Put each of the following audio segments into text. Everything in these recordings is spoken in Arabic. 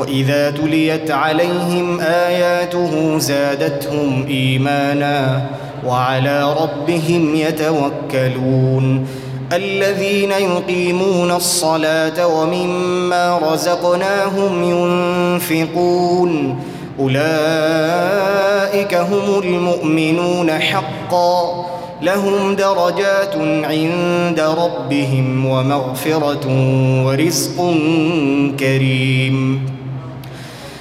وإذا تليت عليهم آياته زادتهم إيمانا وعلى ربهم يتوكلون الذين يقيمون الصلاة ومما رزقناهم ينفقون أولئك هم المؤمنون حقا لهم درجات عند ربهم ومغفرة ورزق كريم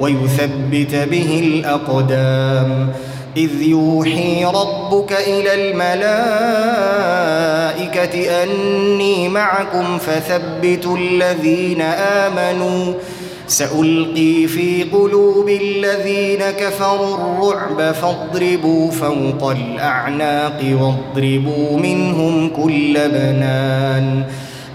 ويثبت به الأقدام. إذ يوحي ربك إلى الملائكة أني معكم فثبتوا الذين آمنوا. سألقي في قلوب الذين كفروا الرعب فاضربوا فوق الأعناق واضربوا منهم كل بنان.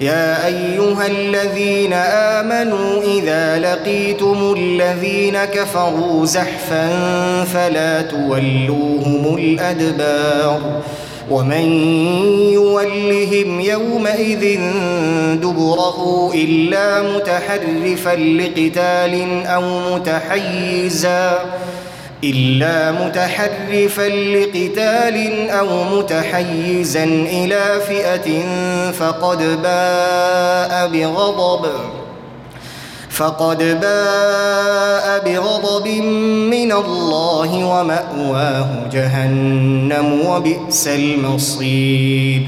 يا أيها الذين آمنوا إذا لقيتم الذين كفروا زحفا فلا تولوهم الأدبار ومن يولهم يومئذ دبره إلا متحرفا لقتال أو متحيزا إلا متحرفا لقتال أو متحيزا إلى فئة فقد باء بغضب فقد باء بغضب من الله ومأواه جهنم وبئس المصير.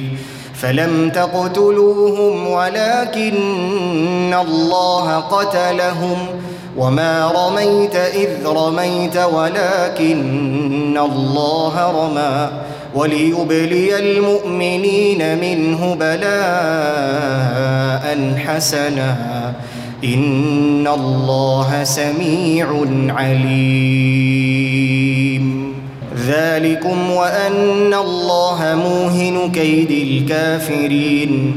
فلم تقتلوهم ولكن الله قتلهم. وما رميت إذ رميت ولكن الله رمى وليبلي المؤمنين منه بلاء حسنا إن الله سميع عليم ذلكم وأن الله موهن كيد الكافرين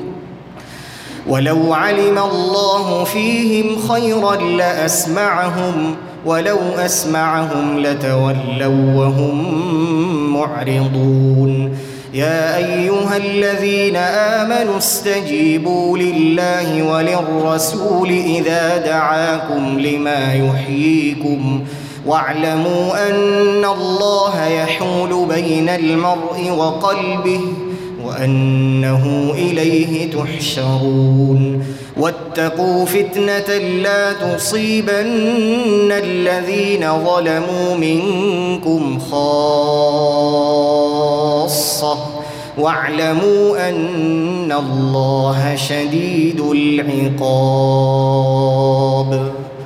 ولو علم الله فيهم خيرا لأسمعهم ولو أسمعهم لتولوا وهم معرضون. يا أيها الذين آمنوا استجيبوا لله وللرسول إذا دعاكم لما يحييكم. واعلموا أن الله يحول بين المرء وقلبه وأنه إليه تحشرون. واتقوا فتنة لا تصيبن الذين ظلموا منكم خاصة. واعلموا أن الله شديد العقاب.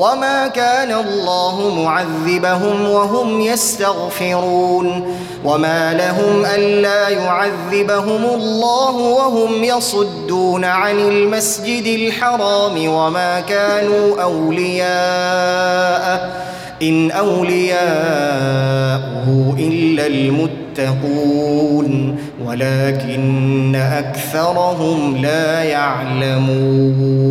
وما كان الله معذبهم وهم يستغفرون وما لهم ألا يعذبهم الله وهم يصدون عن المسجد الحرام وما كانوا أولياء إن أولياءه إلا المتقون ولكن أكثرهم لا يعلمون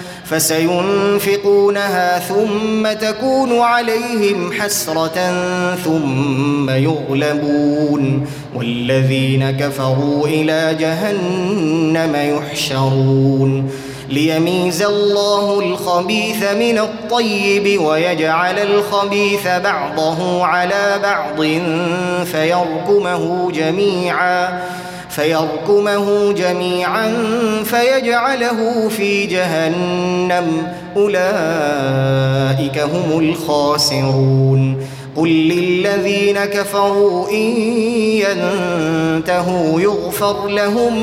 فسينفقونها ثم تكون عليهم حسرة ثم يغلبون والذين كفروا إلى جهنم يحشرون ليميز الله الخبيث من الطيب ويجعل الخبيث بعضه على بعض فيركمه جميعا فيركمه جميعا فيجعله في جهنم. أولئك هم الخاسرون. قل للذين كفروا إن ينتهوا يغفر لهم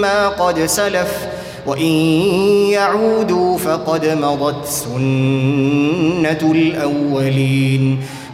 ما قد سلف وإن يعودوا فقد مضت سنة الأولين.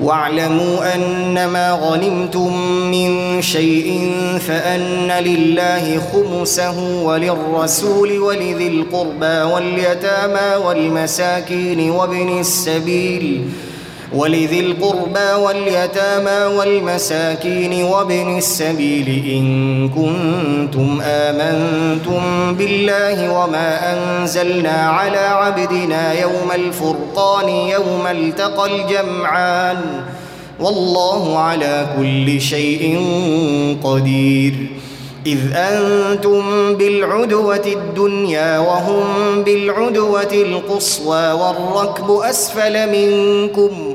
واعلموا أنما غنمتم من شيء فأن لله خمسه وللرسول ولذي القربى واليتامى والمساكين وابن السبيل ولذي القربى واليتامى والمساكين وابن السبيل إن كنتم آمنتم بالله وما أنزلنا على عبدنا يوم الفرقان يوم التقى الجمعان والله على كل شيء قدير. إذ أنتم بالعدوة الدنيا وهم بالعدوة القصوى والركب أسفل منكم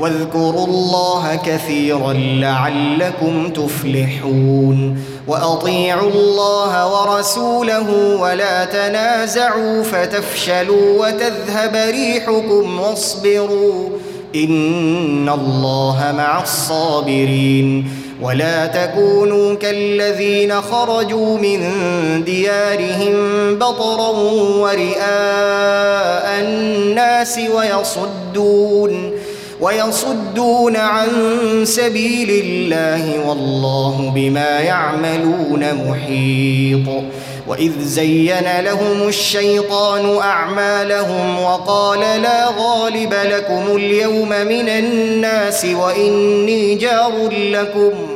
واذكروا الله كثيرا لعلكم تفلحون. وأطيعوا الله ورسوله ولا تنازعوا فتفشلوا وتذهب ريحكم واصبروا. إن الله مع الصابرين. ولا تكونوا كالذين خرجوا من ديارهم بطرا ورئاء الناس ويصدون. ويصدون عن سبيل الله والله بما يعملون محيط. وإذ زين لهم الشيطان أعمالهم وقال لا غالب لكم اليوم من الناس وإني جار لكم.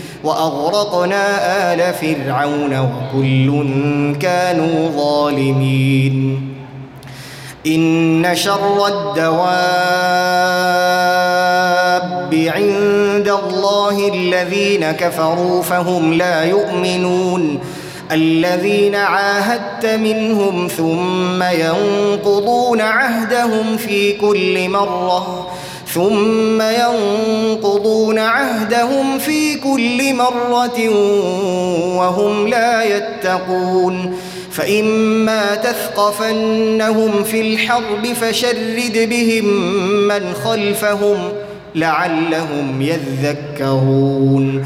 وأغرقنا آل فرعون وكل كانوا ظالمين. إن شر الدواب عند الله الذين كفروا فهم لا يؤمنون. الذين عاهدت منهم ثم ينقضون عهدهم في كل مرة ثم ينقضون عهدهم في كل مرة وهم لا يتقون. فإما تثقفنهم في الحرب فشرد بهم من خلفهم لعلهم يذكرون.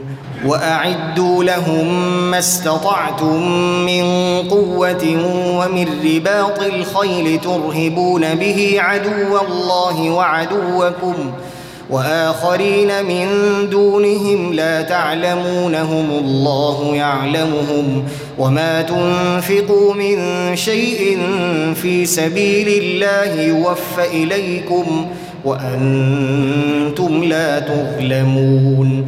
وأعدوا لهم ما استطعتم من قوة ومن رباط الخيل ترهبون به عدو الله وعدوكم وآخرين من دونهم لا تعلمونهم الله يعلمهم وما تنفقوا من شيء في سبيل الله يوفى إليكم وأنتم لا تظلمون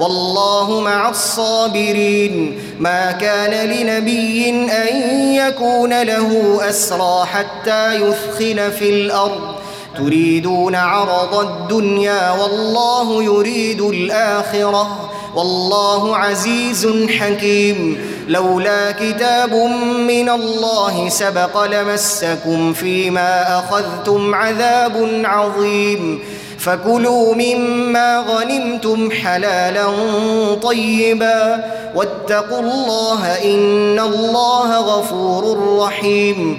والله مع الصابرين. ما كان لنبي أن يكون له أسرى حتى يثخن في الأرض. تريدون عرض الدنيا والله يريد الآخرة. والله عزيز حكيم. لولا كتاب من الله سبق لمسكم فيما أخذتم عذاب عظيم. فكلوا مما غنمتم حلالا طيبا واتقوا الله إن الله غفور رحيم